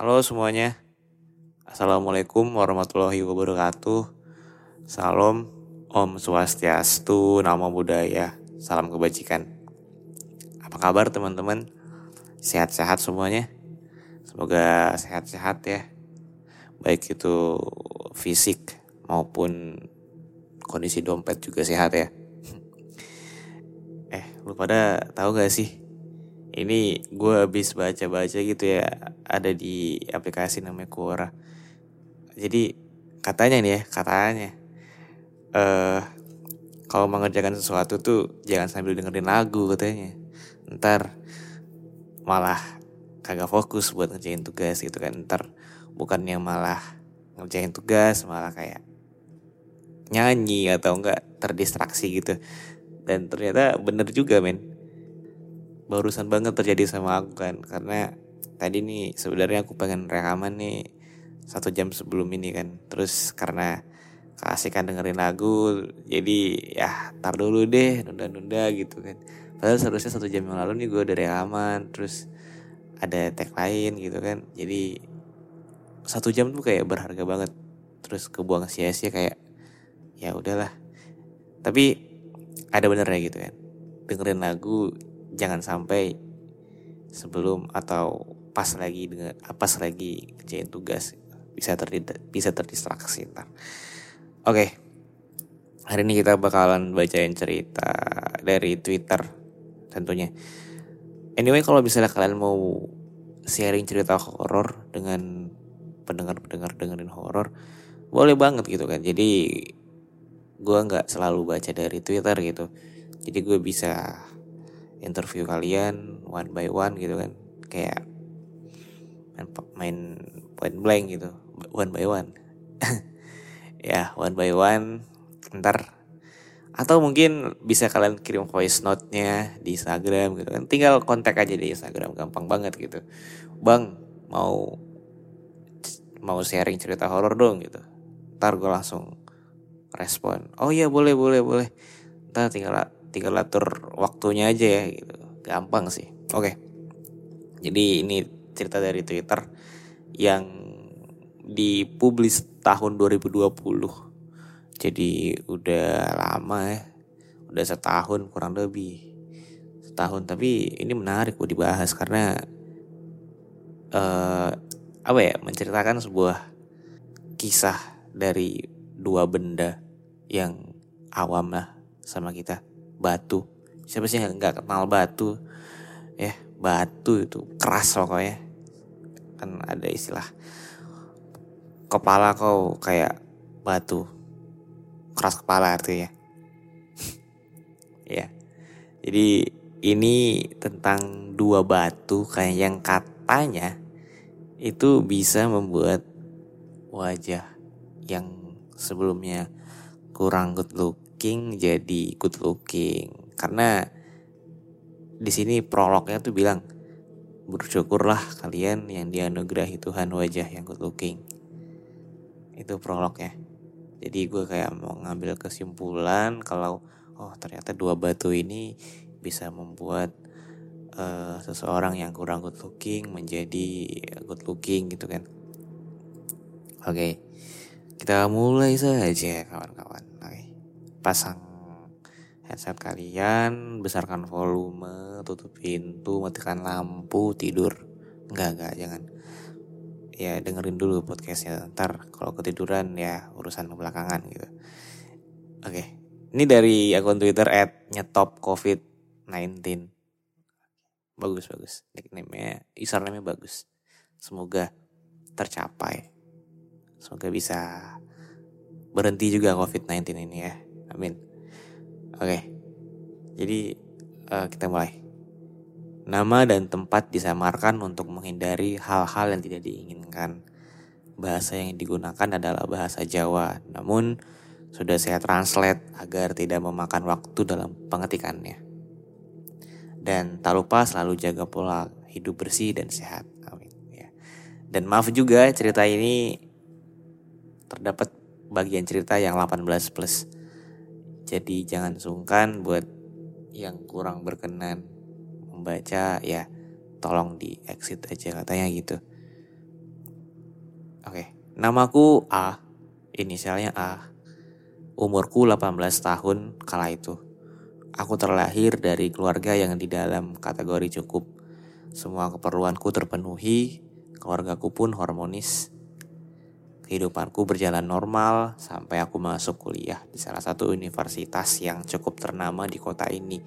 Halo semuanya. Assalamualaikum warahmatullahi wabarakatuh. Salam, Om Swastiastu, Namo Buddhaya, salam kebajikan. Apa kabar teman-teman? Sehat-sehat semuanya? Semoga sehat-sehat ya. Baik itu fisik maupun kondisi dompet juga sehat ya. Eh, lu pada tahu gak sih ini gue habis baca-baca gitu ya ada di aplikasi namanya Quora. Jadi katanya nih ya katanya eh kalau mengerjakan sesuatu tuh jangan sambil dengerin lagu katanya. Ntar malah kagak fokus buat ngerjain tugas gitu kan. Ntar bukannya malah ngerjain tugas malah kayak nyanyi atau enggak terdistraksi gitu. Dan ternyata bener juga men barusan banget terjadi sama aku kan. Karena tadi nih sebenarnya aku pengen rekaman nih satu jam sebelum ini kan. Terus karena keasikan dengerin lagu jadi ya tar dulu deh nunda-nunda gitu kan. Padahal seharusnya satu jam yang lalu nih gue udah rekaman terus ada tag lain gitu kan. Jadi satu jam tuh kayak berharga banget. Terus kebuang sia-sia kayak ya udahlah. Tapi ada benernya gitu kan. Dengerin lagu jangan sampai sebelum atau pas lagi dengan pas lagi kerjain tugas bisa ter bisa terdistraksi ntar. Oke. Hari ini kita bakalan bacain cerita dari Twitter tentunya. Anyway, kalau misalnya kalian mau sharing cerita horor dengan pendengar-pendengar dengerin horor, boleh banget gitu kan. Jadi gue nggak selalu baca dari Twitter gitu. Jadi gue bisa interview kalian one by one gitu kan. Kayak main, main point blank gitu. One by one. Ya one by one. Ntar. Atau mungkin bisa kalian kirim voice note-nya di Instagram gitu kan. Tinggal kontak aja di Instagram gampang banget gitu. Bang mau mau sharing cerita horor dong gitu. Ntar gue langsung respon oh iya boleh boleh boleh. Ntar tinggal tinggal atur waktunya aja ya gitu. Gampang sih. Oke. Jadi ini cerita dari Twitter yang dipublis tahun 2020 jadi udah lama ya. Udah setahun kurang lebih. Setahun. Tapi ini menarik buat dibahas karena uh, apa ya menceritakan sebuah kisah dari dua benda yang awam lah sama kita batu. Siapa sih yang nggak kenal batu? Ya batu itu keras pokoknya. Kan ada istilah kepala kau kayak batu. Keras kepala artinya. Ya. Jadi ini tentang dua batu kayak yang katanya itu bisa membuat wajah yang sebelumnya kurang good looking jadi good looking karena di sini prolognya tuh bilang bersyukurlah kalian yang dianugerahi Tuhan wajah yang good looking. Itu prolognya. Jadi gue kayak mau ngambil kesimpulan kalau oh ternyata dua batu ini bisa membuat uh, seseorang yang kurang good looking menjadi good looking gitu kan. Oke. Okay. Kita mulai saja kawan-kawan. Oke. Okay. Pasang headset kalian, besarkan volume, tutup pintu, matikan lampu, tidur. Enggak, enggak, jangan. Ya dengerin dulu podcastnya, ntar kalau ketiduran ya urusan belakangan gitu. Oke, ini dari akun Twitter at nyetop covid-19. Bagus, bagus. Nickname-nya, username-nya bagus. Semoga tercapai. Semoga bisa berhenti juga covid-19 ini ya. Amin. Oke, jadi uh, kita mulai. Nama dan tempat disamarkan untuk menghindari hal-hal yang tidak diinginkan. Bahasa yang digunakan adalah bahasa Jawa, namun sudah saya translate agar tidak memakan waktu dalam pengetikannya. Dan tak lupa selalu jaga pola hidup bersih dan sehat. Amin. Ya. Dan maaf juga cerita ini terdapat bagian cerita yang 18 plus jadi jangan sungkan buat yang kurang berkenan membaca ya tolong di exit aja katanya gitu. Oke, namaku A, inisialnya A. Umurku 18 tahun kala itu. Aku terlahir dari keluarga yang di dalam kategori cukup. Semua keperluanku terpenuhi, keluargaku pun harmonis kehidupanku berjalan normal sampai aku masuk kuliah di salah satu universitas yang cukup ternama di kota ini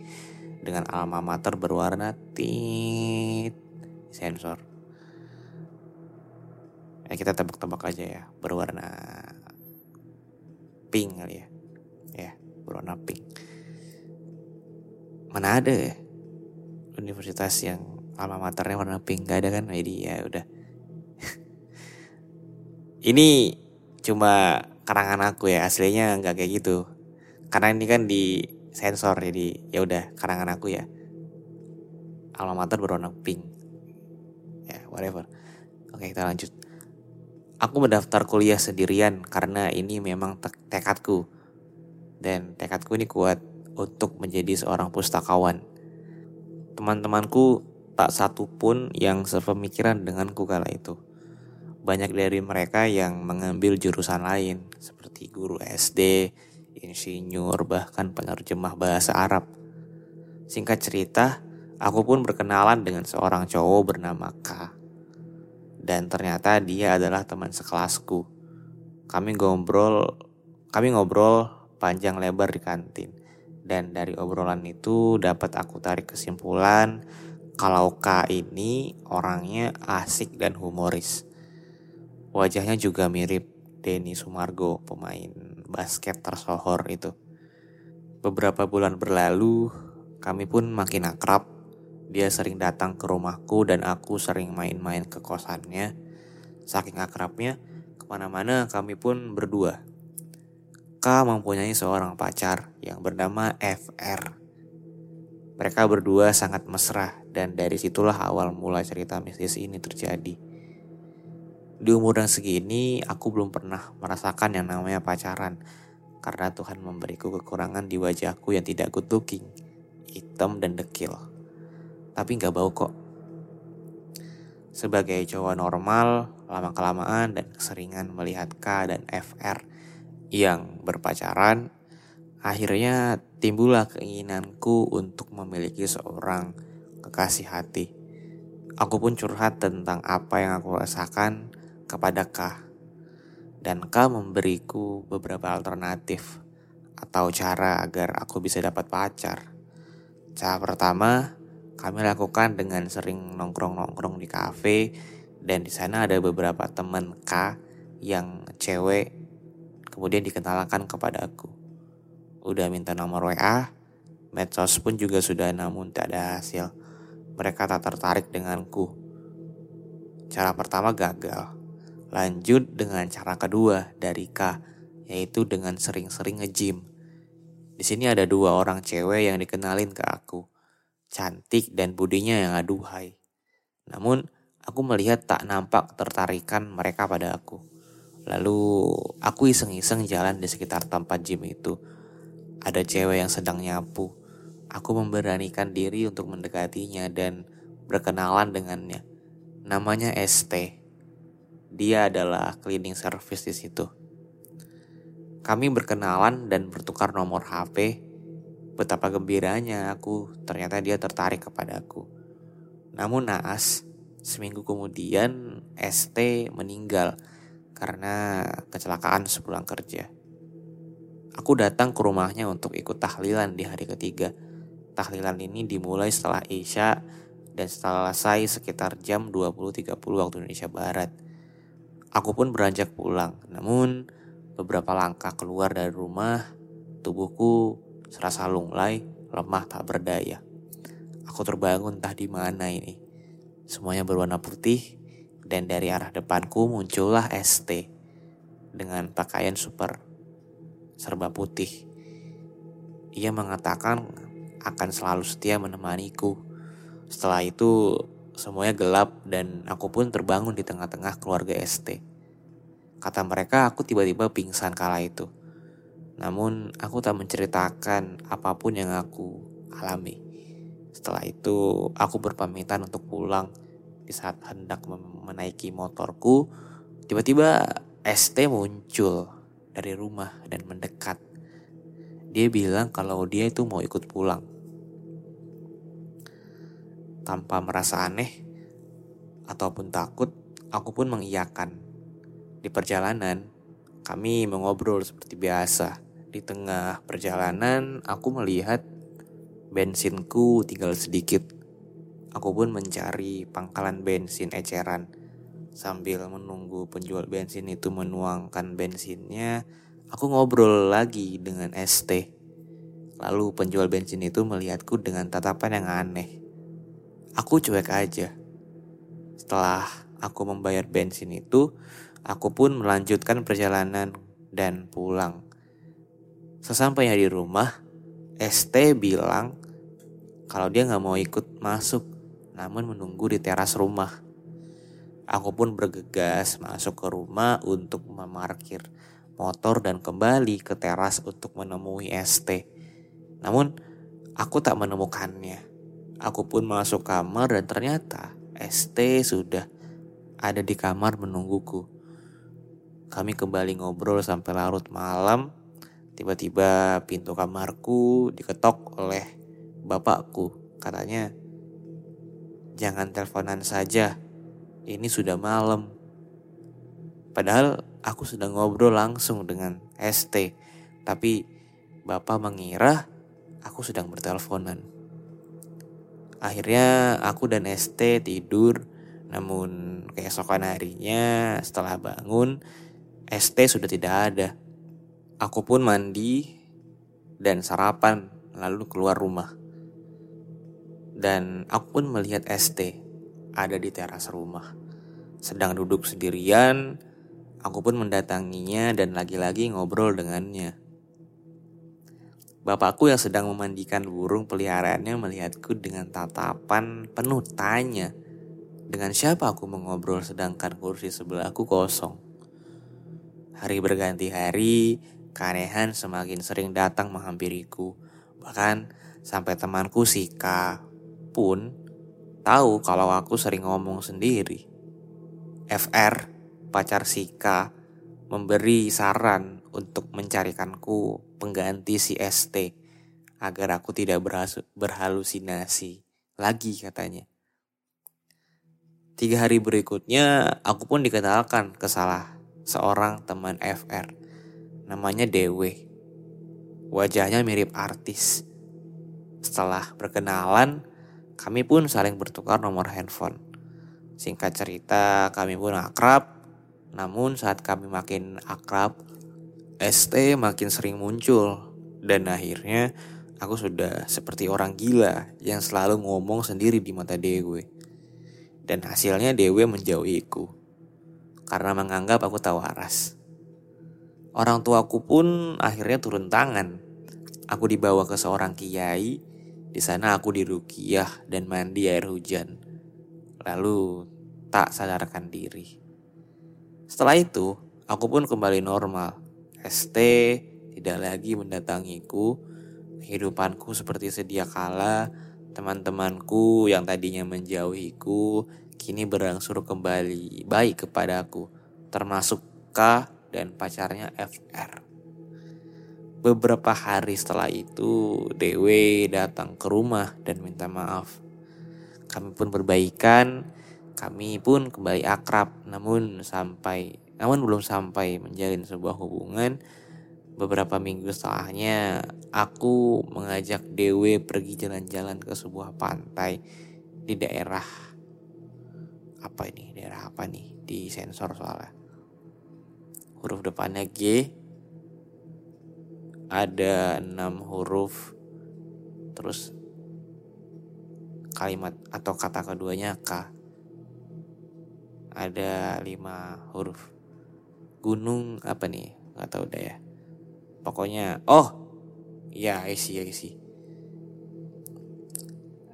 dengan alma mater berwarna tit sensor. Eh kita tebak-tebak aja ya, berwarna pink kali ya. Ya, berwarna pink. Mana ada ya universitas yang alma maternya warna pink? Gak ada kan? Jadi ya udah ini cuma karangan aku ya aslinya nggak kayak gitu. Karena ini kan di sensor jadi ya udah karangan aku ya. Alma mater berwarna pink. Ya whatever. Oke kita lanjut. Aku mendaftar kuliah sendirian karena ini memang te tekadku. Dan tekadku ini kuat untuk menjadi seorang pustakawan. Teman-temanku tak satu pun yang sepemikiran denganku kala itu banyak dari mereka yang mengambil jurusan lain seperti guru SD, insinyur, bahkan penerjemah bahasa Arab. Singkat cerita, aku pun berkenalan dengan seorang cowok bernama K. Dan ternyata dia adalah teman sekelasku. Kami ngobrol, kami ngobrol panjang lebar di kantin. Dan dari obrolan itu dapat aku tarik kesimpulan kalau K ini orangnya asik dan humoris Wajahnya juga mirip Denny Sumargo, pemain basket tersohor itu. Beberapa bulan berlalu, kami pun makin akrab. Dia sering datang ke rumahku dan aku sering main-main ke kosannya. Saking akrabnya, ke mana-mana kami pun berdua. K mempunyai seorang pacar yang bernama FR. Mereka berdua sangat mesra dan dari situlah awal mula cerita mistis ini terjadi. Di umur yang segini, aku belum pernah merasakan yang namanya pacaran. Karena Tuhan memberiku kekurangan di wajahku yang tidak good looking, hitam dan dekil. Tapi nggak bau kok. Sebagai cowok normal, lama-kelamaan dan keseringan melihat K dan FR yang berpacaran, akhirnya timbullah keinginanku untuk memiliki seorang kekasih hati. Aku pun curhat tentang apa yang aku rasakan kepada K. Dan K memberiku beberapa alternatif atau cara agar aku bisa dapat pacar. Cara pertama, kami lakukan dengan sering nongkrong-nongkrong di kafe dan di sana ada beberapa teman K yang cewek kemudian dikenalkan kepada aku. Udah minta nomor WA, medsos pun juga sudah namun tak ada hasil. Mereka tak tertarik denganku. Cara pertama gagal. Lanjut dengan cara kedua dari K, yaitu dengan sering-sering nge-gym. Di sini ada dua orang cewek yang dikenalin ke aku. cantik dan budinya yang aduhai. Namun, aku melihat tak nampak tertarikan mereka pada aku. Lalu, aku iseng-iseng jalan di sekitar tempat gym itu. Ada cewek yang sedang nyapu. Aku memberanikan diri untuk mendekatinya dan berkenalan dengannya. Namanya ST. Dia adalah cleaning service di situ. Kami berkenalan dan bertukar nomor HP. Betapa gembiranya aku, ternyata dia tertarik kepadaku. Namun naas, seminggu kemudian ST meninggal karena kecelakaan sepulang kerja. Aku datang ke rumahnya untuk ikut tahlilan di hari ketiga. Tahlilan ini dimulai setelah Isya dan selesai sekitar jam 20.30 waktu Indonesia Barat. Aku pun beranjak pulang, namun beberapa langkah keluar dari rumah, tubuhku serasa lunglai, lemah tak berdaya. Aku terbangun entah di mana ini. Semuanya berwarna putih dan dari arah depanku muncullah ST dengan pakaian super serba putih. Ia mengatakan akan selalu setia menemaniku. Setelah itu semuanya gelap dan aku pun terbangun di tengah-tengah keluarga ST. Kata mereka aku tiba-tiba pingsan kala itu. Namun aku tak menceritakan apa pun yang aku alami. Setelah itu aku berpamitan untuk pulang. Di saat hendak menaiki motorku, tiba-tiba ST muncul dari rumah dan mendekat. Dia bilang kalau dia itu mau ikut pulang. Tanpa merasa aneh ataupun takut, aku pun mengiyakan. Di perjalanan, kami mengobrol seperti biasa. Di tengah perjalanan, aku melihat bensinku tinggal sedikit Aku pun mencari pangkalan bensin eceran. Sambil menunggu penjual bensin itu menuangkan bensinnya, aku ngobrol lagi dengan ST. Lalu penjual bensin itu melihatku dengan tatapan yang aneh. Aku cuek aja. Setelah aku membayar bensin itu, aku pun melanjutkan perjalanan dan pulang. Sesampainya di rumah, ST bilang kalau dia nggak mau ikut masuk namun menunggu di teras rumah. Aku pun bergegas masuk ke rumah untuk memarkir motor dan kembali ke teras untuk menemui ST. Namun, aku tak menemukannya. Aku pun masuk kamar dan ternyata ST sudah ada di kamar menungguku. Kami kembali ngobrol sampai larut malam. Tiba-tiba pintu kamarku diketok oleh bapakku. Katanya, Jangan teleponan saja. Ini sudah malam. Padahal aku sedang ngobrol langsung dengan ST. Tapi Bapak mengira aku sedang berteleponan. Akhirnya aku dan ST tidur. Namun keesokan harinya setelah bangun ST sudah tidak ada. Aku pun mandi dan sarapan lalu keluar rumah. Dan aku pun melihat ST ada di teras rumah. Sedang duduk sendirian, aku pun mendatanginya dan lagi-lagi ngobrol dengannya. Bapakku yang sedang memandikan burung peliharaannya melihatku dengan tatapan penuh tanya. Dengan siapa aku mengobrol sedangkan kursi sebelahku kosong. Hari berganti hari, keanehan semakin sering datang menghampiriku. Bahkan sampai temanku Sika pun tahu kalau aku sering ngomong sendiri. FR, pacar Sika, memberi saran untuk mencarikanku pengganti si ST agar aku tidak berhalusinasi lagi katanya. Tiga hari berikutnya, aku pun dikenalkan ke salah seorang teman FR. Namanya Dewe. Wajahnya mirip artis. Setelah perkenalan, kami pun saling bertukar nomor handphone. Singkat cerita, kami pun akrab. Namun saat kami makin akrab, ST makin sering muncul. Dan akhirnya aku sudah seperti orang gila yang selalu ngomong sendiri di mata Dewe. Dan hasilnya Dewe menjauhiku. Karena menganggap aku tahu aras. Orang tuaku pun akhirnya turun tangan. Aku dibawa ke seorang kiai Di sana aku dirukiah dan mandi air hujan. Lalu tak sadarkan diri. Setelah itu, aku pun kembali normal. ST tidak lagi mendatangiku. Kehidupanku seperti sedia kala. Teman-temanku yang tadinya menjauhiku kini berangsur kembali baik kepadaku, termasuk K dan pacarnya FR. Beberapa hari setelah itu, Dewi datang ke rumah dan minta maaf. Kami pun berbaikan, kami pun kembali akrab, namun sampai namun belum sampai menjalin sebuah hubungan. Beberapa minggu setelahnya, aku mengajak Dewi pergi jalan-jalan ke sebuah pantai di daerah apa ini? Daerah apa nih? Di sensor soalnya. Huruf depannya G, ada enam huruf, terus kalimat atau kata keduanya K. Ada lima huruf. Gunung apa nih? Gak tau udah ya. Pokoknya, oh, ya, I see, I.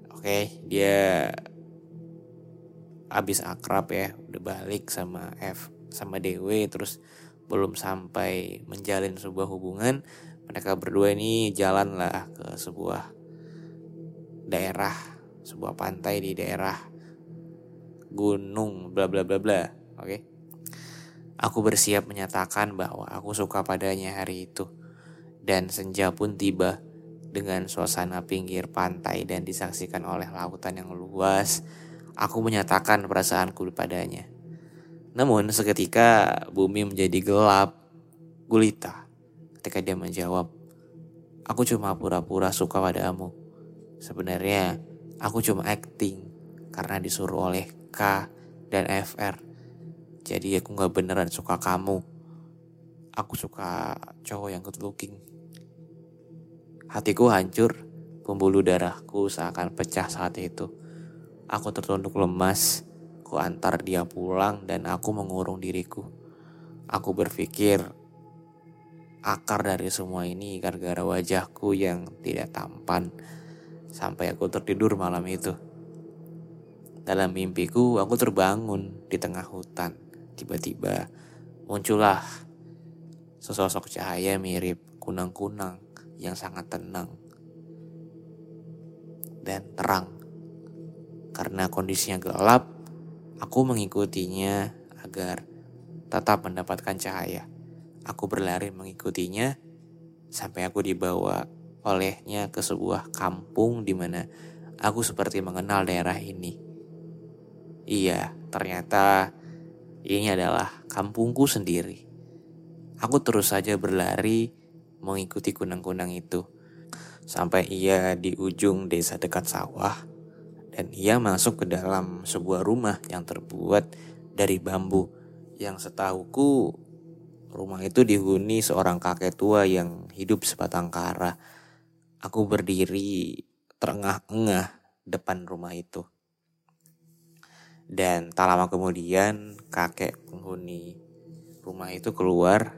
Oke, dia abis akrab ya, udah balik sama F, sama Dewi, terus belum sampai menjalin sebuah hubungan, mereka berdua ini jalan lah ke sebuah daerah, sebuah pantai di daerah gunung, bla bla bla bla, oke? Aku bersiap menyatakan bahwa aku suka padanya hari itu. Dan senja pun tiba dengan suasana pinggir pantai dan disaksikan oleh lautan yang luas. Aku menyatakan perasaanku padanya. Namun seketika bumi menjadi gelap, gulita. Ketika dia menjawab, aku cuma pura-pura suka padamu. Sebenarnya aku cuma acting karena disuruh oleh K dan FR. Jadi aku gak beneran suka kamu. Aku suka cowok yang good looking. Hatiku hancur, pembuluh darahku seakan pecah saat itu. Aku tertunduk lemas, ku antar dia pulang dan aku mengurung diriku. Aku berpikir akar dari semua ini gara-gara wajahku yang tidak tampan sampai aku tertidur malam itu. Dalam mimpiku, aku terbangun di tengah hutan. Tiba-tiba muncullah sesosok cahaya mirip kunang-kunang yang sangat tenang dan terang. Karena kondisinya gelap, aku mengikutinya agar tetap mendapatkan cahaya. Aku berlari mengikutinya sampai aku dibawa olehnya ke sebuah kampung di mana aku seperti mengenal daerah ini. Iya, ternyata ini adalah kampungku sendiri. Aku terus saja berlari mengikuti kunang-kunang itu. Sampai ia di ujung desa dekat sawah. Dan ia masuk ke dalam sebuah rumah yang terbuat dari bambu. Yang setahuku rumah itu dihuni seorang kakek tua yang hidup sebatang kara. Aku berdiri terengah-engah depan rumah itu. Dan tak lama kemudian kakek penghuni rumah itu keluar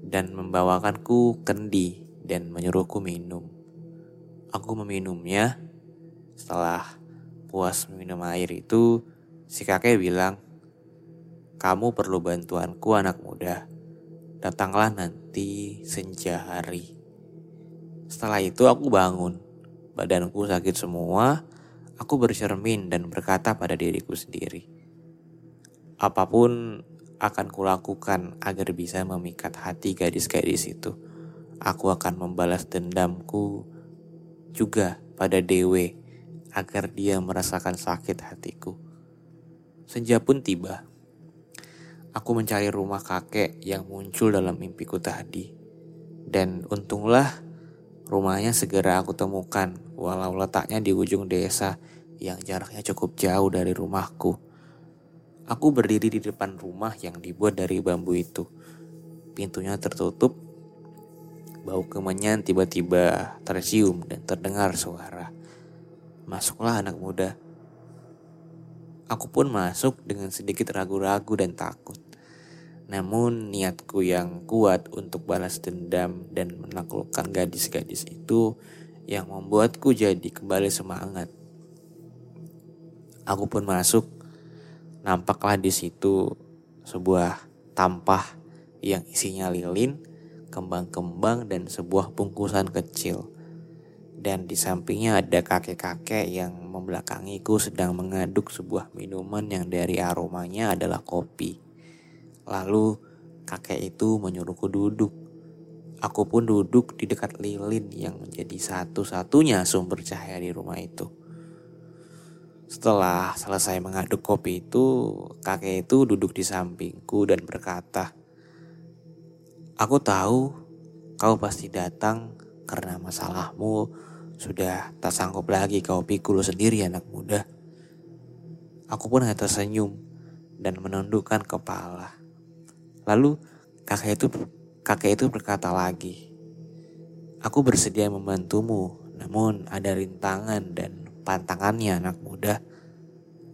dan membawakanku kendi dan menyuruhku minum. Aku meminumnya. Setelah puas minum air itu, si kakek bilang, "Kamu perlu bantuanku, anak muda. Datanglah nanti senja hari." Setelah itu aku bangun. Badanku sakit semua. Aku bercermin dan berkata pada diriku sendiri, "Apa pun akan kulakukan agar bisa memikat hati gadis-gadis itu. Aku akan membalas dendamku juga pada Dewe agar dia merasakan sakit hatiku. Senja pun tiba. Aku mencari rumah kakek yang muncul dalam mimpiku tadi. Dan untunglah rumahnya segera aku temukan walau letaknya di ujung desa yang jaraknya cukup jauh dari rumahku. Aku berdiri di depan rumah yang dibuat dari bambu itu. Pintunya tertutup. Bau kemenyan tiba-tiba tercium dan terdengar suara. Masuklah anak muda. Aku pun masuk dengan sedikit ragu-ragu dan takut. Namun niatku yang kuat untuk balas dendam dan menaklukkan gadis-gadis itu yang membuatku jadi kembali semangat. Aku pun masuk, nampaklah di situ sebuah tampah yang isinya lilin, kembang-kembang, dan sebuah bungkusan kecil. Dan di sampingnya ada kakek-kakek yang membelakangiku sedang mengaduk sebuah minuman yang dari aromanya adalah kopi. Lalu kakek itu menyuruhku duduk. Aku pun duduk di dekat lilin yang menjadi satu-satunya sumber cahaya di rumah itu. Setelah selesai mengaduk kopi itu, kakek itu duduk di sampingku dan berkata, Aku tahu kau pasti datang karena masalahmu sudah tak sanggup lagi kau pikul sendiri anak muda. Aku pun hanya tersenyum dan menundukkan kepala. Lalu kakek itu kakek itu berkata lagi, Aku bersedia membantumu, namun ada rintangan dan pantangannya anak muda.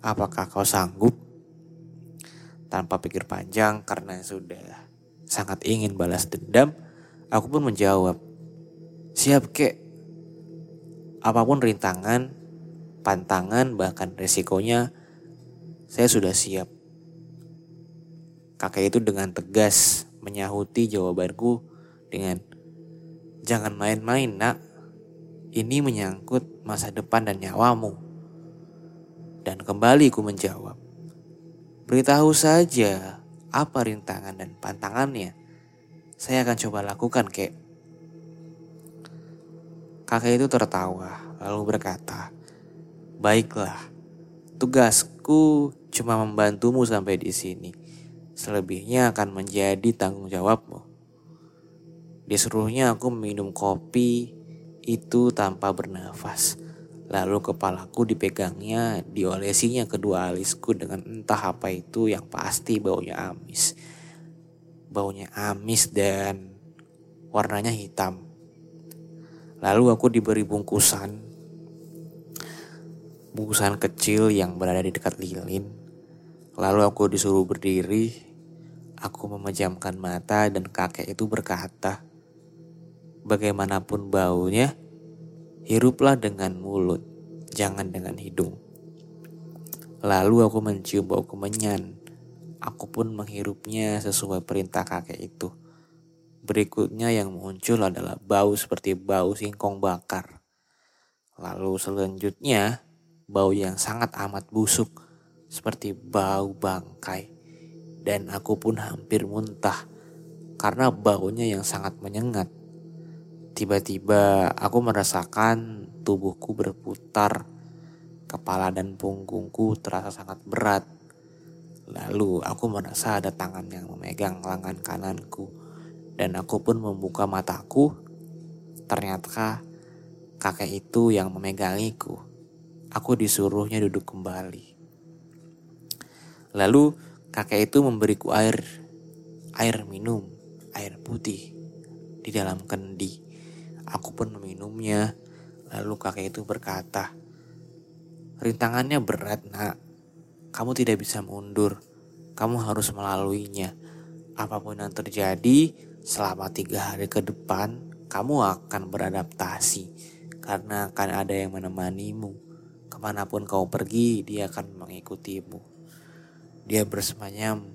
Apakah kau sanggup? Tanpa pikir panjang karena sudah sangat ingin balas dendam, aku pun menjawab, Siap kek, apa pun rintangan, pantangan, bahkan resikonya, saya sudah siap. Kakek itu dengan tegas menyahuti jawabanku dengan Jangan main-main nak, ini menyangkut masa depan dan nyawamu. Dan kembali ku menjawab, Beritahu saja apa rintangan dan pantangannya. Saya akan coba lakukan kek. Kakek itu tertawa lalu berkata, Baiklah, tugasku cuma membantumu sampai di sini. Selebihnya akan menjadi tanggung jawabmu. Disuruhnya aku minum kopi itu tanpa bernafas. Lalu kepalaku dipegangnya, diolesinya kedua alisku dengan entah apa itu yang pasti baunya amis. Baunya amis dan warnanya hitam. Lalu aku diberi bungkusan. Bungkusan kecil yang berada di dekat lilin. Lalu aku disuruh berdiri Aku memejamkan mata dan kakek itu berkata, Bagaimanapun baunya, hiruplah dengan mulut, jangan dengan hidung. Lalu aku mencium bau kemenyan. Aku pun menghirupnya sesuai perintah kakek itu. Berikutnya yang muncul adalah bau seperti bau singkong bakar. Lalu selanjutnya, bau yang sangat amat busuk, seperti bau bangkai dan aku pun hampir muntah karena baunya yang sangat menyengat. Tiba-tiba aku merasakan tubuhku berputar, kepala dan punggungku terasa sangat berat. Lalu aku merasa ada tangan yang memegang lengan kananku dan aku pun membuka mataku. Ternyata kakek itu yang memegangiku. Aku disuruhnya duduk kembali. Lalu Kakek itu memberiku air, air minum, air putih di dalam kendi. Aku pun meminumnya. Lalu kakek itu berkata, Rintangannya berat nak, kamu tidak bisa mundur, kamu harus melaluinya. Apa pun yang terjadi selama tiga hari ke depan, kamu akan beradaptasi karena akan ada yang menemanimu. Ke mana pun kau pergi, dia akan mengikutimu. Dia bersemayam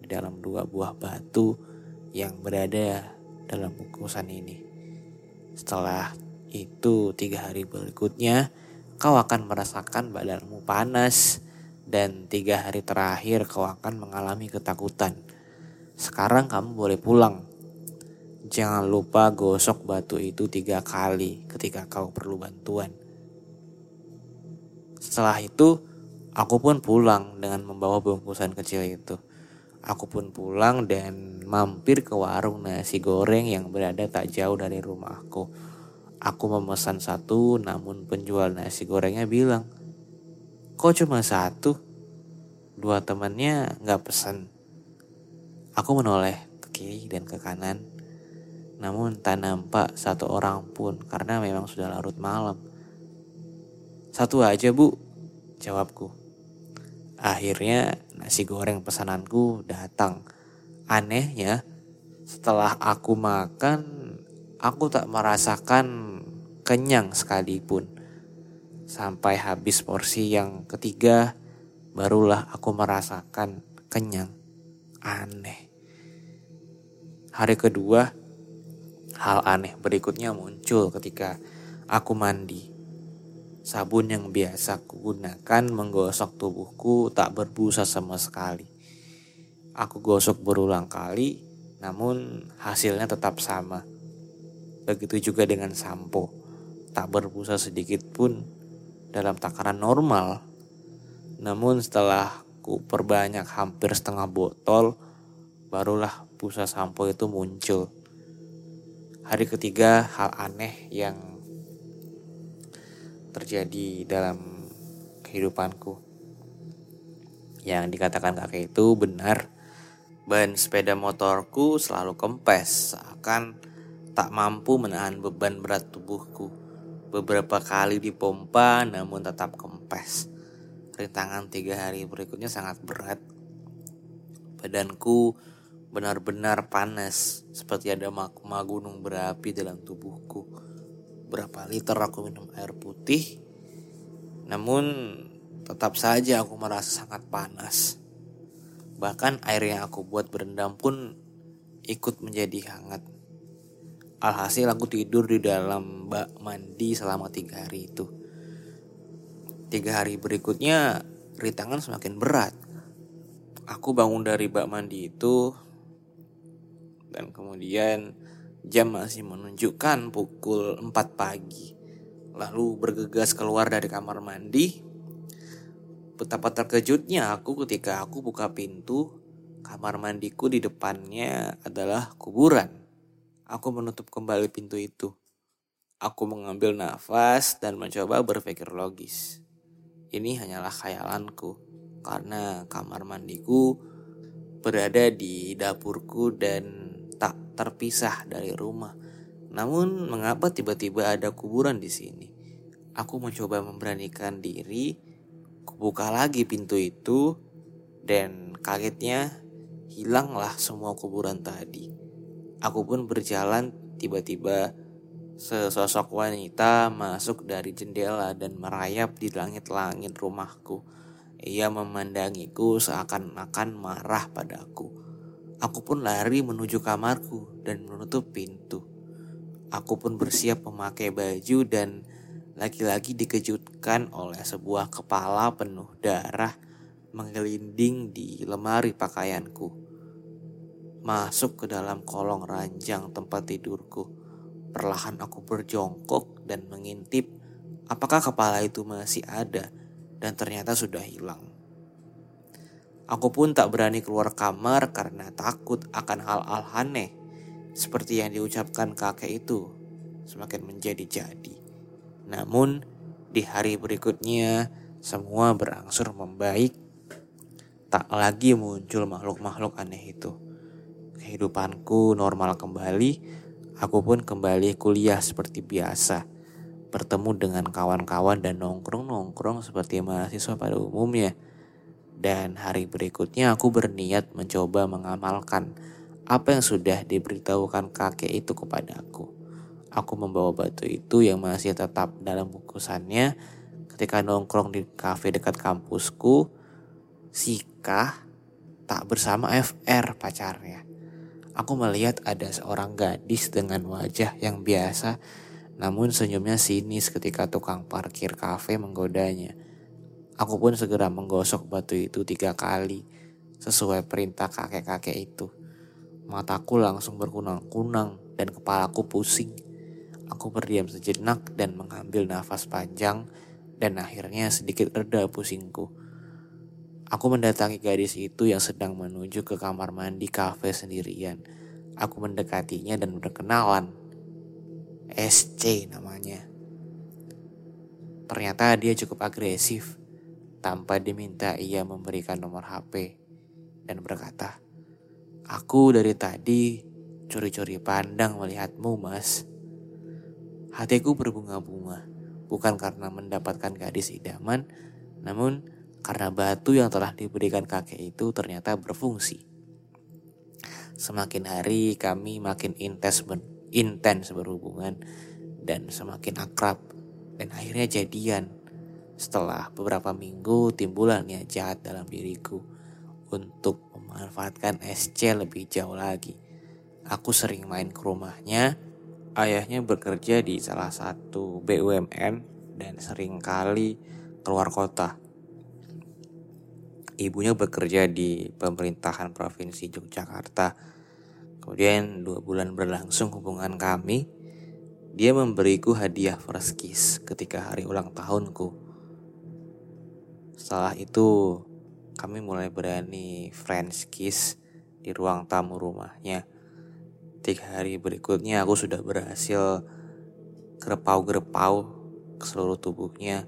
di dalam dua buah batu yang berada dalam bungkusan ini. Setelah itu tiga hari berikutnya kau akan merasakan badanmu panas dan tiga hari terakhir kau akan mengalami ketakutan. Sekarang kamu boleh pulang. Jangan lupa gosok batu itu tiga kali ketika kau perlu bantuan. Setelah itu, Aku pun pulang dengan membawa bungkusan kecil itu. Aku pun pulang dan mampir ke warung nasi goreng yang berada tak jauh dari rumahku. Aku memesan satu, namun penjual nasi gorengnya bilang, Kok cuma satu? Dua temannya nggak pesan. Aku menoleh ke kiri dan ke kanan, namun tak nampak satu orang pun karena memang sudah larut malam. Satu aja bu, jawabku. Akhirnya nasi goreng pesananku datang. Anehnya, setelah aku makan, aku tak merasakan kenyang sekalipun. Sampai habis porsi yang ketiga, barulah aku merasakan kenyang. Aneh. Hari kedua, hal aneh berikutnya muncul ketika aku mandi. Sabun yang biasa gunakan menggosok tubuhku tak berbusa sama sekali. Aku gosok berulang kali, namun hasilnya tetap sama. Begitu juga dengan sampo, tak berbusa sedikit pun dalam takaran normal. Namun setelah ku perbanyak hampir setengah botol, barulah busa sampo itu muncul. Hari ketiga hal aneh yang terjadi dalam kehidupanku. Yang dikatakan kakek itu benar. Ban sepeda motorku selalu kempes, seakan tak mampu menahan beban berat tubuhku. Beberapa kali dipompa namun tetap kempes. Rintangan tiga hari berikutnya sangat berat. Badanku benar-benar panas, seperti ada magma gunung berapi dalam tubuhku berapa liter aku minum air putih. Namun tetap saja aku merasa sangat panas. Bahkan air yang aku buat berendam pun ikut menjadi hangat. Alhasil aku tidur di dalam bak mandi selama tiga hari itu. Tiga hari berikutnya rintangan semakin berat. Aku bangun dari bak mandi itu dan kemudian Jam masih menunjukkan pukul 4 pagi. Lalu bergegas keluar dari kamar mandi. Betapa terkejutnya aku ketika aku buka pintu. Kamar mandiku di depannya adalah kuburan. Aku menutup kembali pintu itu. Aku mengambil nafas dan mencoba berpikir logis. Ini hanyalah khayalanku karena kamar mandiku berada di dapurku dan terpisah dari rumah. Namun mengapa tiba-tiba ada kuburan di sini? Aku mencoba memberanikan diri, kubuka lagi pintu itu, dan kagetnya hilanglah semua kuburan tadi. Aku pun berjalan tiba-tiba sesosok wanita masuk dari jendela dan merayap di langit-langit rumahku. Ia memandangiku seakan-akan marah padaku. Aku pun lari menuju kamarku dan menutup pintu. Aku pun bersiap memakai baju dan lagi-lagi dikejutkan oleh sebuah kepala penuh darah menggelinding di lemari pakaianku. Masuk ke dalam kolong ranjang tempat tidurku. Perlahan aku berjongkok dan mengintip apakah kepala itu masih ada dan ternyata sudah hilang. Aku pun tak berani keluar kamar karena takut akan hal-hal aneh seperti yang diucapkan kakek itu semakin menjadi-jadi. Namun di hari berikutnya semua berangsur membaik. Tak lagi muncul makhluk-makhluk aneh itu. Kehidupanku normal kembali. Aku pun kembali kuliah seperti biasa. Bertemu dengan kawan-kawan dan nongkrong-nongkrong seperti mahasiswa pada umumnya dan hari berikutnya aku berniat mencoba mengamalkan apa yang sudah diberitahukan kakek itu kepadaku. Aku membawa batu itu yang masih tetap dalam bungkusannya ketika nongkrong di kafe dekat kampusku. Sika tak bersama FR pacarnya. Aku melihat ada seorang gadis dengan wajah yang biasa namun senyumnya sinis ketika tukang parkir kafe menggodanya. Aku pun segera menggosok batu itu tiga kali sesuai perintah kakek-kakek itu. Mataku langsung berkunang-kunang dan kepalaku pusing. Aku berdiam sejenak dan mengambil nafas panjang dan akhirnya sedikit reda pusingku. Aku mendatangi gadis itu yang sedang menuju ke kamar mandi kafe sendirian. Aku mendekatinya dan berkenalan. SC namanya. Ternyata dia cukup agresif tanpa diminta ia memberikan nomor HP dan berkata, Aku dari tadi curi-curi pandang melihatmu mas. Hatiku berbunga-bunga, bukan karena mendapatkan gadis idaman, namun karena batu yang telah diberikan kakek itu ternyata berfungsi. Semakin hari kami makin intens, ber, intens berhubungan dan semakin akrab dan akhirnya jadian. Setelah beberapa minggu timbulah niat jahat dalam diriku untuk memanfaatkan SC lebih jauh lagi. Aku sering main ke rumahnya. Ayahnya bekerja di salah satu BUMN dan sering kali keluar kota. Ibunya bekerja di pemerintahan Provinsi Yogyakarta. Kemudian dua bulan berlangsung hubungan kami. Dia memberiku hadiah first kiss ketika hari ulang tahunku. Setelah itu, kami mulai berani French kiss di ruang tamu rumahnya. Tiga hari berikutnya aku sudah berhasil gerepau-gerepau ke seluruh tubuhnya,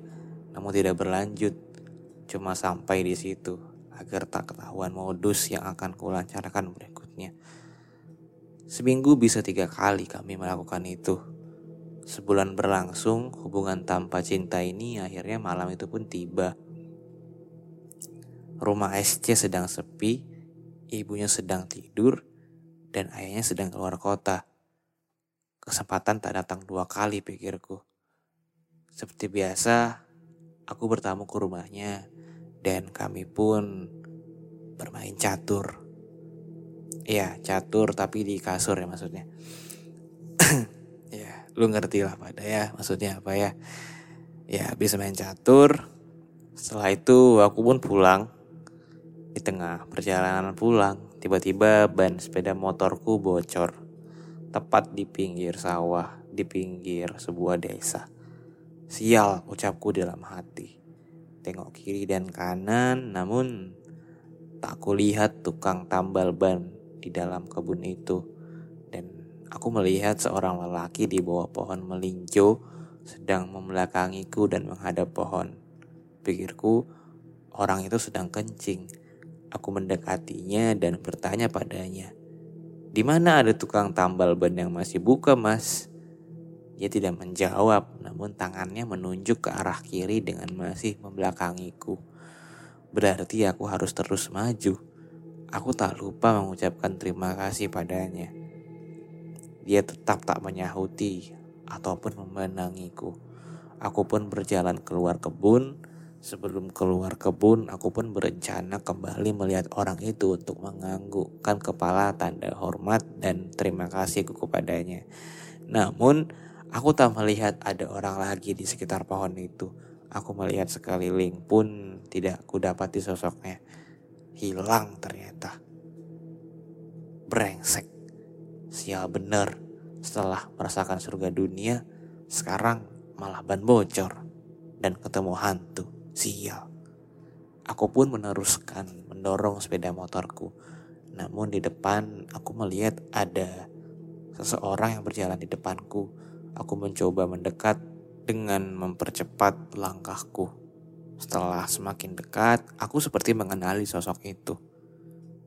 namun tidak berlanjut. Cuma sampai di situ agar tak ketahuan modus yang akan kulancarkan berikutnya. Seminggu bisa tiga kali kami melakukan itu. Sebulan berlangsung, hubungan tanpa cinta ini akhirnya malam itu pun tiba. Rumah SC sedang sepi, ibunya sedang tidur, dan ayahnya sedang keluar kota. Kesempatan tak datang dua kali pikirku. Seperti biasa, aku bertamu ke rumahnya dan kami pun bermain catur. Iya, catur tapi di kasur ya maksudnya. ya, lu ngerti lah pada ya maksudnya apa ya. Ya, bisa main catur. Setelah itu aku pun pulang di tengah perjalanan pulang, tiba-tiba ban sepeda motorku bocor. Tepat di pinggir sawah, di pinggir sebuah desa. Sial, ucapku dalam hati. Tengok kiri dan kanan, namun tak kulihat tukang tambal ban di dalam kebun itu. Dan aku melihat seorang lelaki di bawah pohon melinjo sedang membelakangiku dan menghadap pohon. Pikirku, orang itu sedang kencing. Aku mendekatinya dan bertanya padanya, "Di mana ada tukang tambal ban yang masih buka, Mas?" Dia tidak menjawab, namun tangannya menunjuk ke arah kiri dengan masih membelakangiku. Berarti aku harus terus maju. Aku tak lupa mengucapkan terima kasih padanya. Dia tetap tak menyahuti ataupun memenangiku. Aku pun berjalan keluar kebun Sebelum keluar kebun, aku pun berencana kembali melihat orang itu untuk menganggukkan kepala tanda hormat dan terima kasihku kepadanya. Namun, aku tak melihat ada orang lagi di sekitar pohon itu. Aku melihat sekeliling pun tidak kudapati sosoknya. Hilang ternyata. Brengsek. Sial bener. Setelah merasakan surga dunia, sekarang malah ban bocor dan ketemu hantu. Sial. Aku pun meneruskan mendorong sepeda motorku. Namun di depan aku melihat ada seseorang yang berjalan di depanku. Aku mencoba mendekat dengan mempercepat langkahku. Setelah semakin dekat, aku seperti mengenali sosok itu.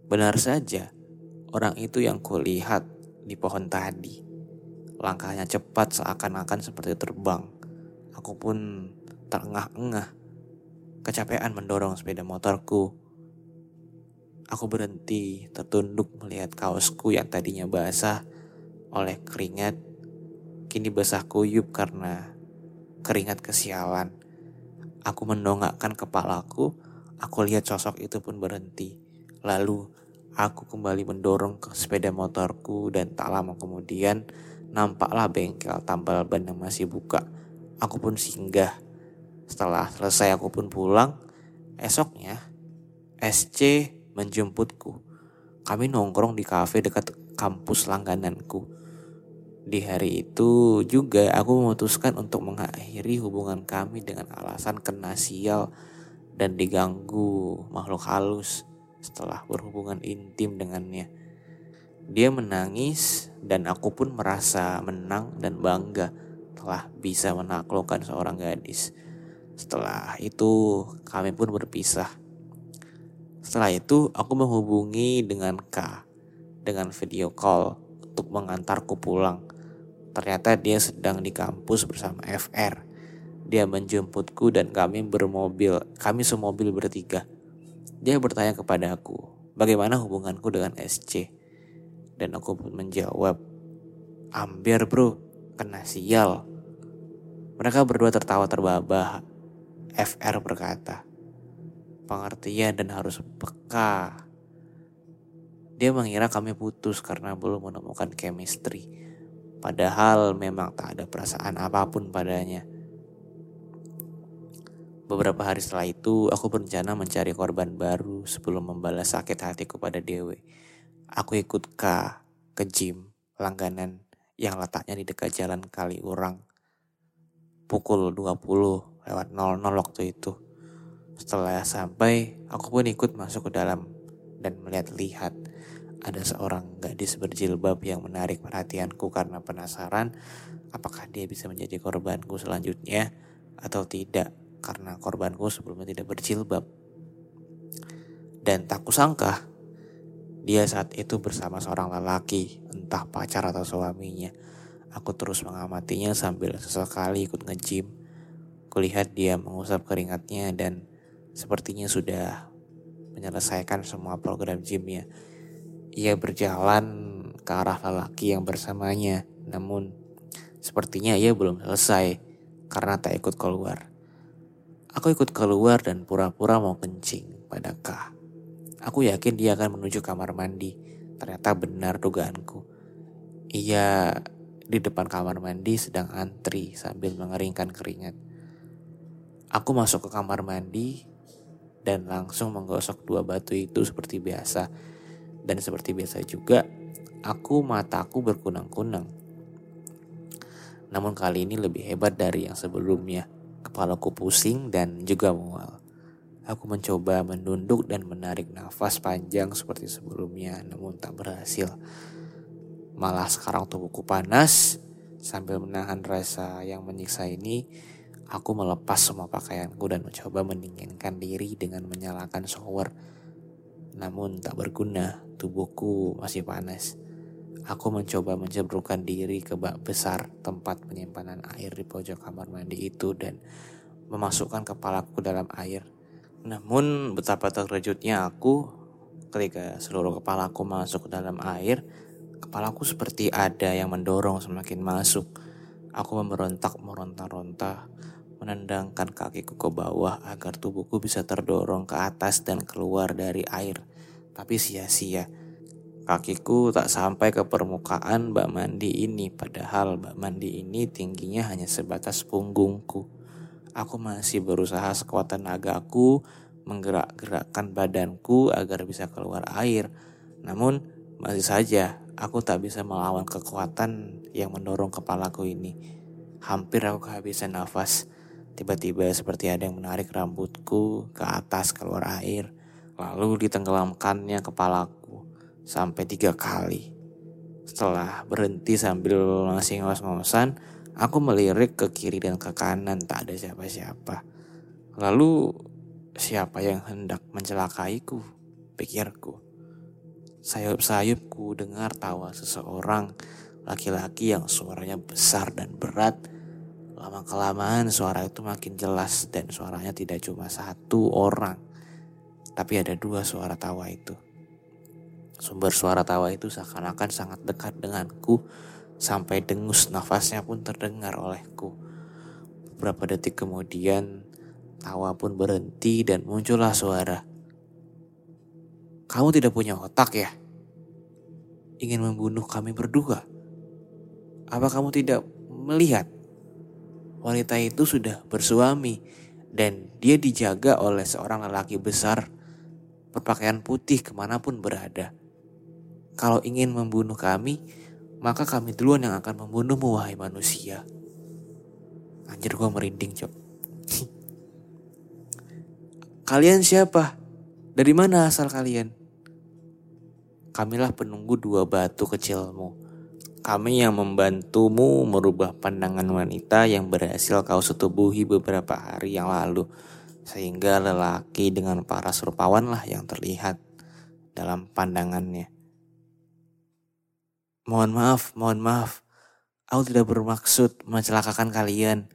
Benar saja, orang itu yang kulihat di pohon tadi. Langkahnya cepat seakan-akan seperti terbang. Aku pun terengah-engah Kecapean mendorong sepeda motorku. Aku berhenti, tertunduk melihat kaosku yang tadinya basah oleh keringat. Kini basah kuyup karena keringat kesialan. Aku mendongakkan kepalaku, aku lihat sosok itu pun berhenti. Lalu aku kembali mendorong ke sepeda motorku dan tak lama kemudian nampaklah bengkel tambal ban yang masih buka. Aku pun singgah setelah selesai aku pun pulang. Esoknya, SC menjemputku. Kami nongkrong di kafe dekat kampus langgananku. Di hari itu juga aku memutuskan untuk mengakhiri hubungan kami dengan alasan kena sial dan diganggu makhluk halus setelah berhubungan intim dengannya. Dia menangis dan aku pun merasa menang dan bangga telah bisa menaklukkan seorang gadis. Setelah itu kami pun berpisah. Setelah itu aku menghubungi dengan K dengan video call untuk mengantarku pulang. Ternyata dia sedang di kampus bersama FR. Dia menjemputku dan kami bermobil, kami semobil bertiga. Dia bertanya kepada aku, bagaimana hubunganku dengan SC? Dan aku pun menjawab, ambil bro, kena sial. Mereka berdua tertawa terbahak. FR berkata, pengertian dan harus peka. Dia mengira kami putus karena belum menemukan chemistry. Padahal memang tak ada perasaan apa pun padanya. Beberapa hari setelah itu, aku berencana mencari korban baru sebelum membalas sakit hatiku pada Dewe. Aku ikut K ke gym langganan yang letaknya di dekat jalan Kaliurang. Pukul 20 lewat 00 waktu itu. Setelah sampai, aku pun ikut masuk ke dalam dan melihat-lihat ada seorang gadis berjilbab yang menarik perhatianku karena penasaran apakah dia bisa menjadi korbanku selanjutnya atau tidak karena korbanku sebelumnya tidak berjilbab. Dan tak kusangka, dia saat itu bersama seorang lelaki, entah pacar atau suaminya. Aku terus mengamatinya sambil sesekali ikut nge-gym. Kulihat dia mengusap keringatnya dan sepertinya sudah menyelesaikan semua program gymnya. Ia berjalan ke arah lelaki yang bersamanya, namun sepertinya ia belum selesai karena tak ikut keluar. Aku ikut keluar dan pura-pura mau kencing pada Kah. Aku yakin dia akan menuju kamar mandi. Ternyata benar dugaanku. Ia di depan kamar mandi sedang antri sambil mengeringkan keringat. Aku masuk ke kamar mandi dan langsung menggosok dua batu itu seperti biasa. Dan seperti biasa juga, aku mataku berkunang-kunang. Namun kali ini lebih hebat dari yang sebelumnya. Kepalaku pusing dan juga mual. Aku mencoba menunduk dan menarik nafas panjang seperti sebelumnya, namun tak berhasil. Malah sekarang tubuhku panas, sambil menahan rasa yang menyiksa ini, aku melepas semua pakaianku dan mencoba mendinginkan diri dengan menyalakan shower. Namun tak berguna, tubuhku masih panas. Aku mencoba menjebrukkan diri ke bak besar tempat penyimpanan air di pojok kamar mandi itu dan memasukkan kepalaku dalam air. Namun betapa terkejutnya aku ketika seluruh kepalaku masuk ke dalam air, kepalaku seperti ada yang mendorong semakin masuk. Aku memberontak meronta-ronta, menendangkan kakiku ke bawah agar tubuhku bisa terdorong ke atas dan keluar dari air. Tapi sia-sia. Kakiku tak sampai ke permukaan bak mandi ini, padahal bak mandi ini tingginya hanya sebatas punggungku. Aku masih berusaha sekuat tenagaku menggerak-gerakkan badanku agar bisa keluar air. Namun masih saja aku tak bisa melawan kekuatan yang mendorong kepalaku ini. Hampir aku kehabisan nafas. Tiba-tiba seperti ada yang menarik rambutku ke atas keluar air. Lalu ditenggelamkannya kepalaku sampai tiga kali. Setelah berhenti sambil masih ngos-ngosan, Aku melirik ke kiri dan ke kanan, tak ada siapa-siapa. Lalu, siapa yang hendak mencelakaiku? Pikirku. Sayup-sayupku dengar tawa seseorang laki-laki yang suaranya besar dan berat. Lama-kelamaan suara itu makin jelas dan suaranya tidak cuma satu orang. Tapi ada dua suara tawa itu. Sumber suara tawa itu seakan-akan sangat dekat denganku sampai dengus nafasnya pun terdengar olehku. Beberapa detik kemudian, tawa pun berhenti dan muncullah suara. Kamu tidak punya otak ya? Ingin membunuh kami berdua? Apa kamu tidak melihat? Wanita itu sudah bersuami dan dia dijaga oleh seorang lelaki besar berpakaian putih ke mana pun berada. Kalau ingin membunuh kami, maka kami duluan yang akan membunuhmu wahai manusia. Anjir gue merinding cok. kalian siapa? Dari mana asal kalian? Kamilah penunggu dua batu kecilmu. Kami yang membantumu merubah pandangan wanita yang berhasil kau setubuhi beberapa hari yang lalu. Sehingga lelaki dengan paras rupawan lah yang terlihat dalam pandangannya. Mohon maaf, mohon maaf. Aku tidak bermaksud mencelakakan kalian.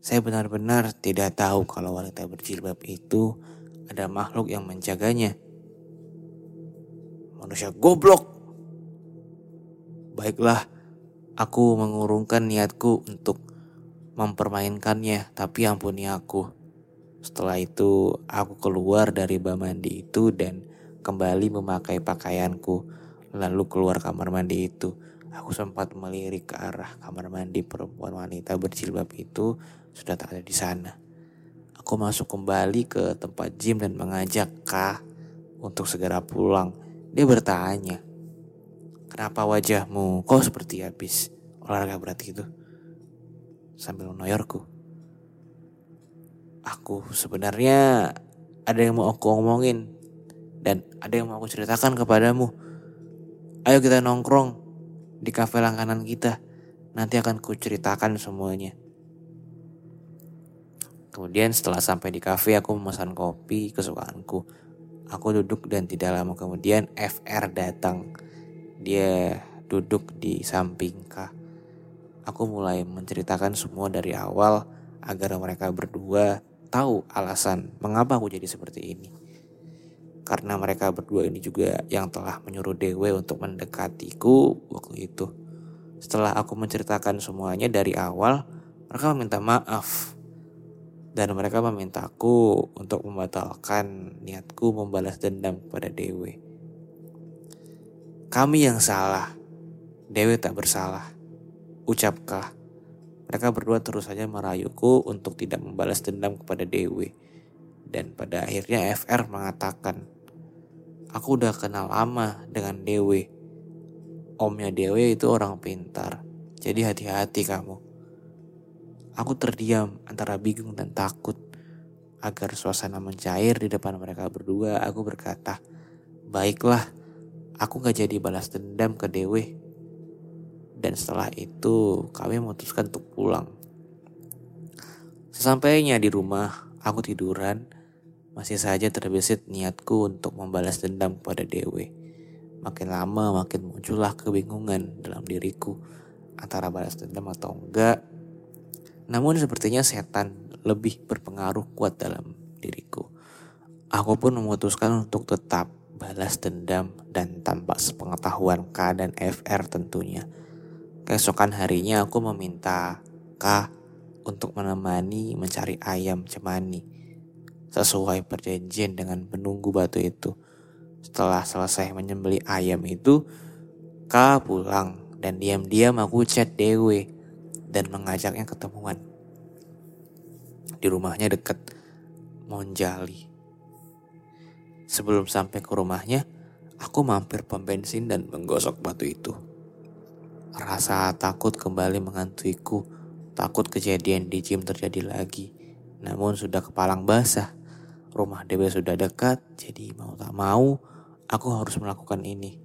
Saya benar-benar tidak tahu kalau wanita berjilbab itu ada makhluk yang menjaganya. Manusia goblok. Baiklah, aku mengurungkan niatku untuk mempermainkannya, tapi ampuni aku. Setelah itu, aku keluar dari bak mandi itu dan kembali memakai pakaianku, lalu keluar kamar mandi itu. Aku sempat melirik ke arah kamar mandi perempuan wanita berjilbab itu sudah tak ada di sana. Aku masuk kembali ke tempat gym dan mengajak Kah untuk segera pulang. Dia bertanya, Kenapa wajahmu kok seperti habis olahraga berat itu? Sambil menoyorku. Aku sebenarnya ada yang mau aku ngomongin dan ada yang mau aku ceritakan kepadamu. Ayo kita nongkrong di kafe langganan kita. Nanti akan kuceritakan semuanya. Kemudian setelah sampai di kafe aku memesan kopi kesukaanku. Aku duduk dan tidak lama kemudian FR datang. Dia duduk di samping K. Aku mulai menceritakan semua dari awal agar mereka berdua tahu alasan mengapa aku jadi seperti ini. Karena mereka berdua ini juga yang telah menyuruh Dewe untuk mendekatiku waktu itu. Setelah aku menceritakan semuanya dari awal, mereka meminta maaf. Dan mereka memintaku untuk membatalkan niatku membalas dendam kepada Dewe. Kami yang salah. Dewi tak bersalah. Ucapkah. Mereka berdua terus saja merayuku untuk tidak membalas dendam kepada Dewi. Dan pada akhirnya FR mengatakan, Aku udah kenal lama dengan Dewi. Omnya Dewi itu orang pintar. Jadi hati-hati kamu. Aku terdiam antara bingung dan takut. Agar suasana mencair di depan mereka berdua, aku berkata, Baiklah, aku gak jadi balas dendam ke Dewi. Dan setelah itu kami memutuskan untuk pulang. Sesampainya di rumah, aku tiduran. Masih saja terbesit niatku untuk membalas dendam kepada Dewi. Makin lama makin muncullah kebingungan dalam diriku antara balas dendam atau enggak. Namun sepertinya setan lebih berpengaruh kuat dalam diriku. Aku pun memutuskan untuk tetap balas dendam dan tanpa sepengetahuan K dan FR tentunya. Keesokan harinya aku meminta K untuk menemani mencari ayam cemani. Sesuai perjanjian dengan penunggu batu itu. Setelah selesai menyembeli ayam itu, K pulang dan diam-diam aku chat Dewe dan mengajaknya ketemuan. Di rumahnya dekat Monjali. Sebelum sampai ke rumahnya, aku mampir pom bensin dan menggosok batu itu. Rasa takut kembali mengantuiku, takut kejadian di gym terjadi lagi. Namun sudah kepalang basah, rumah Dewa sudah dekat, jadi mau tak mau, aku harus melakukan ini.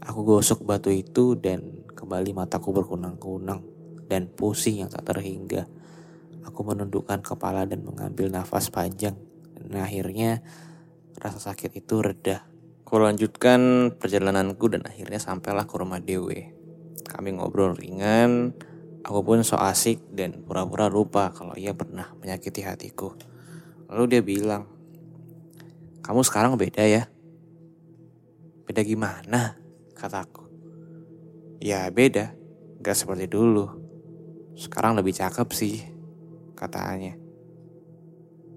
Aku gosok batu itu dan kembali mataku berkunang-kunang dan pusing yang tak terhingga. Aku menundukkan kepala dan mengambil nafas panjang. Dan akhirnya rasa sakit itu reda. Aku lanjutkan perjalananku dan akhirnya sampailah ke rumah Dewe. Kami ngobrol ringan, aku pun so asik dan pura-pura lupa kalau ia pernah menyakiti hatiku. Lalu dia bilang, kamu sekarang beda ya? Beda gimana? Kataku. Ya beda, gak seperti dulu. Sekarang lebih cakep sih, katanya.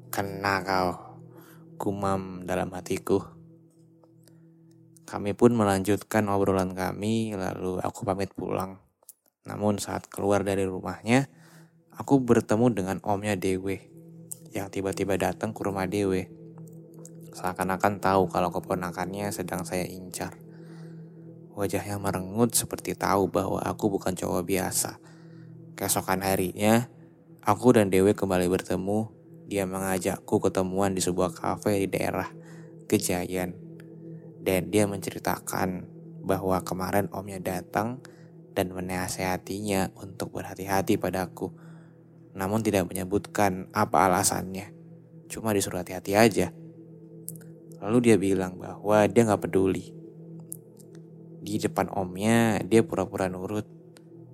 Kena kau gumam dalam hatiku. Kami pun melanjutkan obrolan kami, lalu aku pamit pulang. Namun saat keluar dari rumahnya, aku bertemu dengan omnya Dewe, yang tiba-tiba datang ke rumah Dewe. Seakan-akan tahu kalau keponakannya sedang saya incar. Wajahnya merengut seperti tahu bahwa aku bukan cowok biasa. Keesokan harinya, aku dan Dewe kembali bertemu dia mengajakku ketemuan di sebuah kafe di daerah Kejayan. Dan dia menceritakan bahwa kemarin omnya datang dan menasehatinya untuk berhati-hati padaku. Namun tidak menyebutkan apa alasannya. Cuma disuruh hati-hati aja. Lalu dia bilang bahwa dia gak peduli. Di depan omnya dia pura-pura nurut.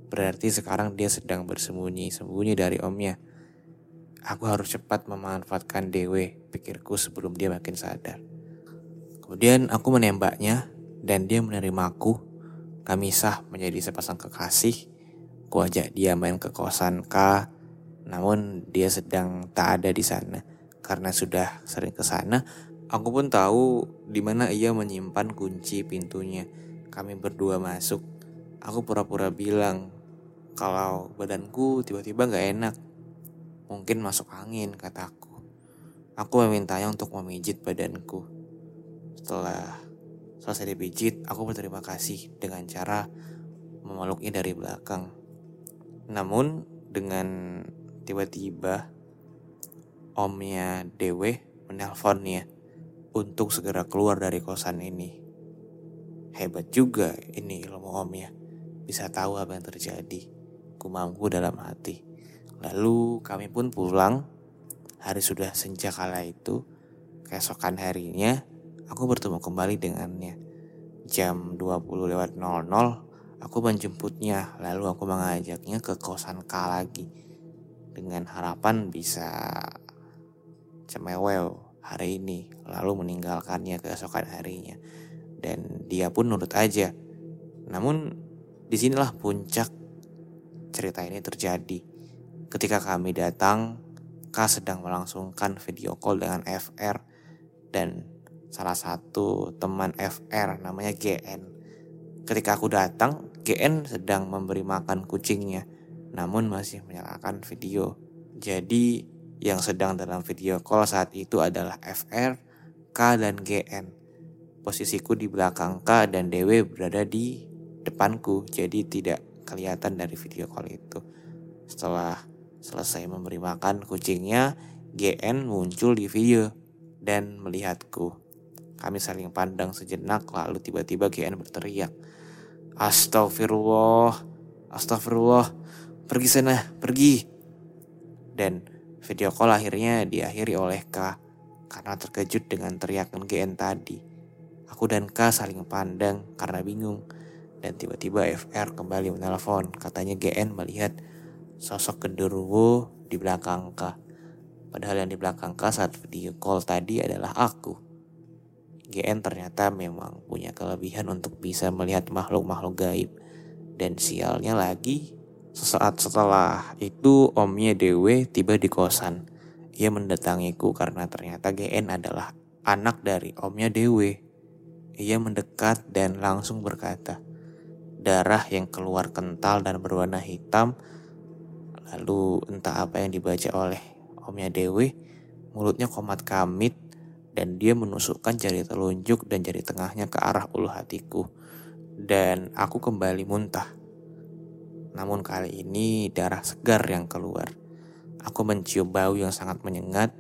Berarti sekarang dia sedang bersembunyi-sembunyi dari omnya. Aku harus cepat memanfaatkan Dewe, pikirku sebelum dia makin sadar. Kemudian aku menembaknya dan dia menerimaku. Kami sah menjadi sepasang kekasih. Ku ajak dia main ke kosan K Namun dia sedang tak ada di sana. Karena sudah sering ke sana, aku pun tahu di mana ia menyimpan kunci pintunya. Kami berdua masuk. Aku pura-pura bilang kalau badanku tiba-tiba gak enak. Mungkin masuk angin, kataku. Aku memintanya untuk memijit badanku. Setelah selesai dipijit, aku berterima kasih dengan cara memeluknya dari belakang. Namun dengan tiba-tiba omnya Dewe menelponnya untuk segera keluar dari kosan ini. Hebat juga ini ilmu omnya. Bisa tahu apa yang terjadi. Kumamku dalam hati. Lalu kami pun pulang. Hari sudah senja kala itu. Keesokan harinya, aku bertemu kembali dengannya. Jam 20 lewat 00, aku menjemputnya. Lalu aku mengajaknya ke kosan K lagi. Dengan harapan bisa cemewel hari ini. Lalu meninggalkannya keesokan harinya. Dan dia pun nurut aja. Namun di sinilah puncak cerita ini terjadi. Ketika kami datang, K sedang melangsungkan video call dengan FR dan salah satu teman FR namanya GN. Ketika aku datang, GN sedang memberi makan kucingnya, namun masih menyalakan video. Jadi yang sedang dalam video call saat itu adalah FR, K, dan GN. Posisiku di belakang K dan DW berada di depanku, jadi tidak kelihatan dari video call itu. Setelah selesai memberi makan kucingnya, GN muncul di video dan melihatku. Kami saling pandang sejenak lalu tiba-tiba GN berteriak. Astagfirullah, astagfirullah, pergi sana, pergi. Dan video call akhirnya diakhiri oleh K karena terkejut dengan teriakan GN tadi. Aku dan K saling pandang karena bingung. Dan tiba-tiba FR kembali menelpon. Katanya GN melihat sosok genderuwo di belakang K. Padahal yang di belakang K saat video call tadi adalah aku. GN ternyata memang punya kelebihan untuk bisa melihat makhluk-makhluk gaib. Dan sialnya lagi, sesaat setelah itu omnya Dewe tiba di kosan. Ia mendatangiku karena ternyata GN adalah anak dari omnya Dewe. Ia mendekat dan langsung berkata, darah yang keluar kental dan berwarna hitam. Lalu entah apa yang dibaca oleh omnya Dewe, mulutnya komat kamit dan dia menusukkan jari telunjuk dan jari tengahnya ke arah ulu hatiku. Dan aku kembali muntah. Namun kali ini darah segar yang keluar. Aku mencium bau yang sangat menyengat,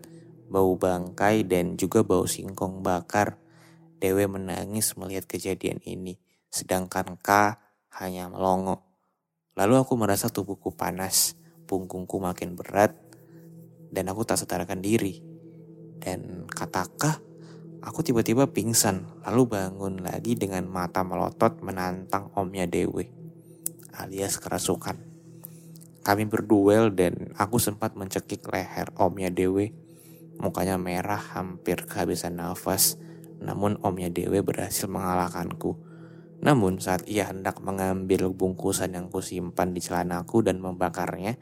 bau bangkai dan juga bau singkong bakar. Dewe menangis melihat kejadian ini, sedangkan K hanya melongo. Lalu aku merasa tubuhku panas, punggungku makin berat, dan aku tak setarakan diri. Dan katakah aku tiba-tiba pingsan, lalu bangun lagi dengan mata melotot menantang omnya Dewi, alias kerasukan. Kami berduel dan aku sempat mencekik leher omnya Dewi. Mukanya merah hampir kehabisan nafas, namun omnya Dewi berhasil mengalahkanku. Namun saat ia hendak mengambil bungkusan yang kusimpan di celanaku dan membakarnya,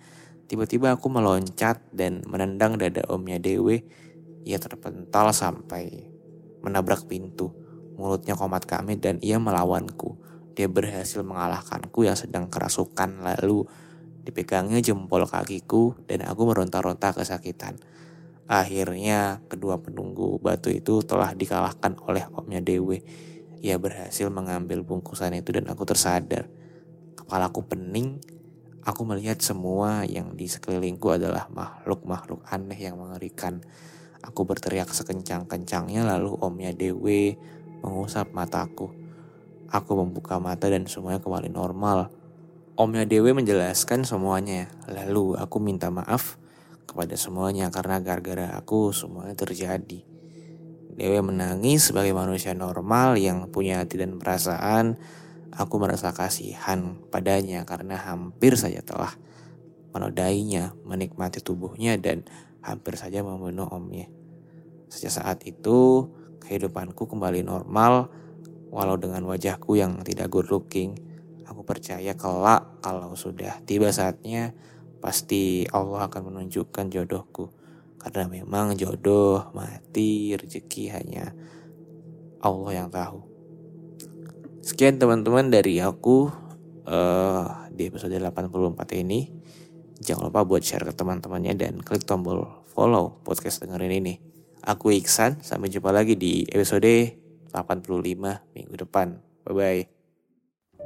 tiba-tiba aku meloncat dan menendang dada omnya Dewi ia terpental sampai menabrak pintu. Mulutnya komat kami dan ia melawanku. Dia berhasil mengalahkanku yang sedang kerasukan lalu dipegangnya jempol kakiku dan aku meronta-ronta kesakitan. Akhirnya kedua penunggu batu itu telah dikalahkan oleh omnya Dewi. Ia berhasil mengambil bungkusan itu dan aku tersadar. Kepalaku pening. Aku melihat semua yang di sekelilingku adalah makhluk-makhluk aneh yang mengerikan. Aku berteriak sekencang-kencangnya lalu omnya Dewe mengusap mataku. Aku membuka mata dan semuanya kembali normal. Omnya Dewe menjelaskan semuanya. Lalu aku minta maaf kepada semuanya karena gara-gara aku semuanya terjadi. Dewe menangis sebagai manusia normal yang punya hati dan perasaan. Aku merasa kasihan padanya karena hampir saja telah menodainya, menikmati tubuhnya dan hampir saja membunuh omnya. Sejak saat itu, kehidupanku kembali normal, walau dengan wajahku yang tidak good looking. Aku percaya kelak kalau sudah tiba saatnya, pasti Allah akan menunjukkan jodohku. Karena memang jodoh, mati, rezeki hanya Allah yang tahu. Sekian teman-teman dari aku uh, di episode 84 ini. Jangan lupa buat share ke teman-temannya dan klik tombol follow podcast dengerin ini. Aku Iksan, sampai jumpa lagi di episode 85 minggu depan. Bye-bye.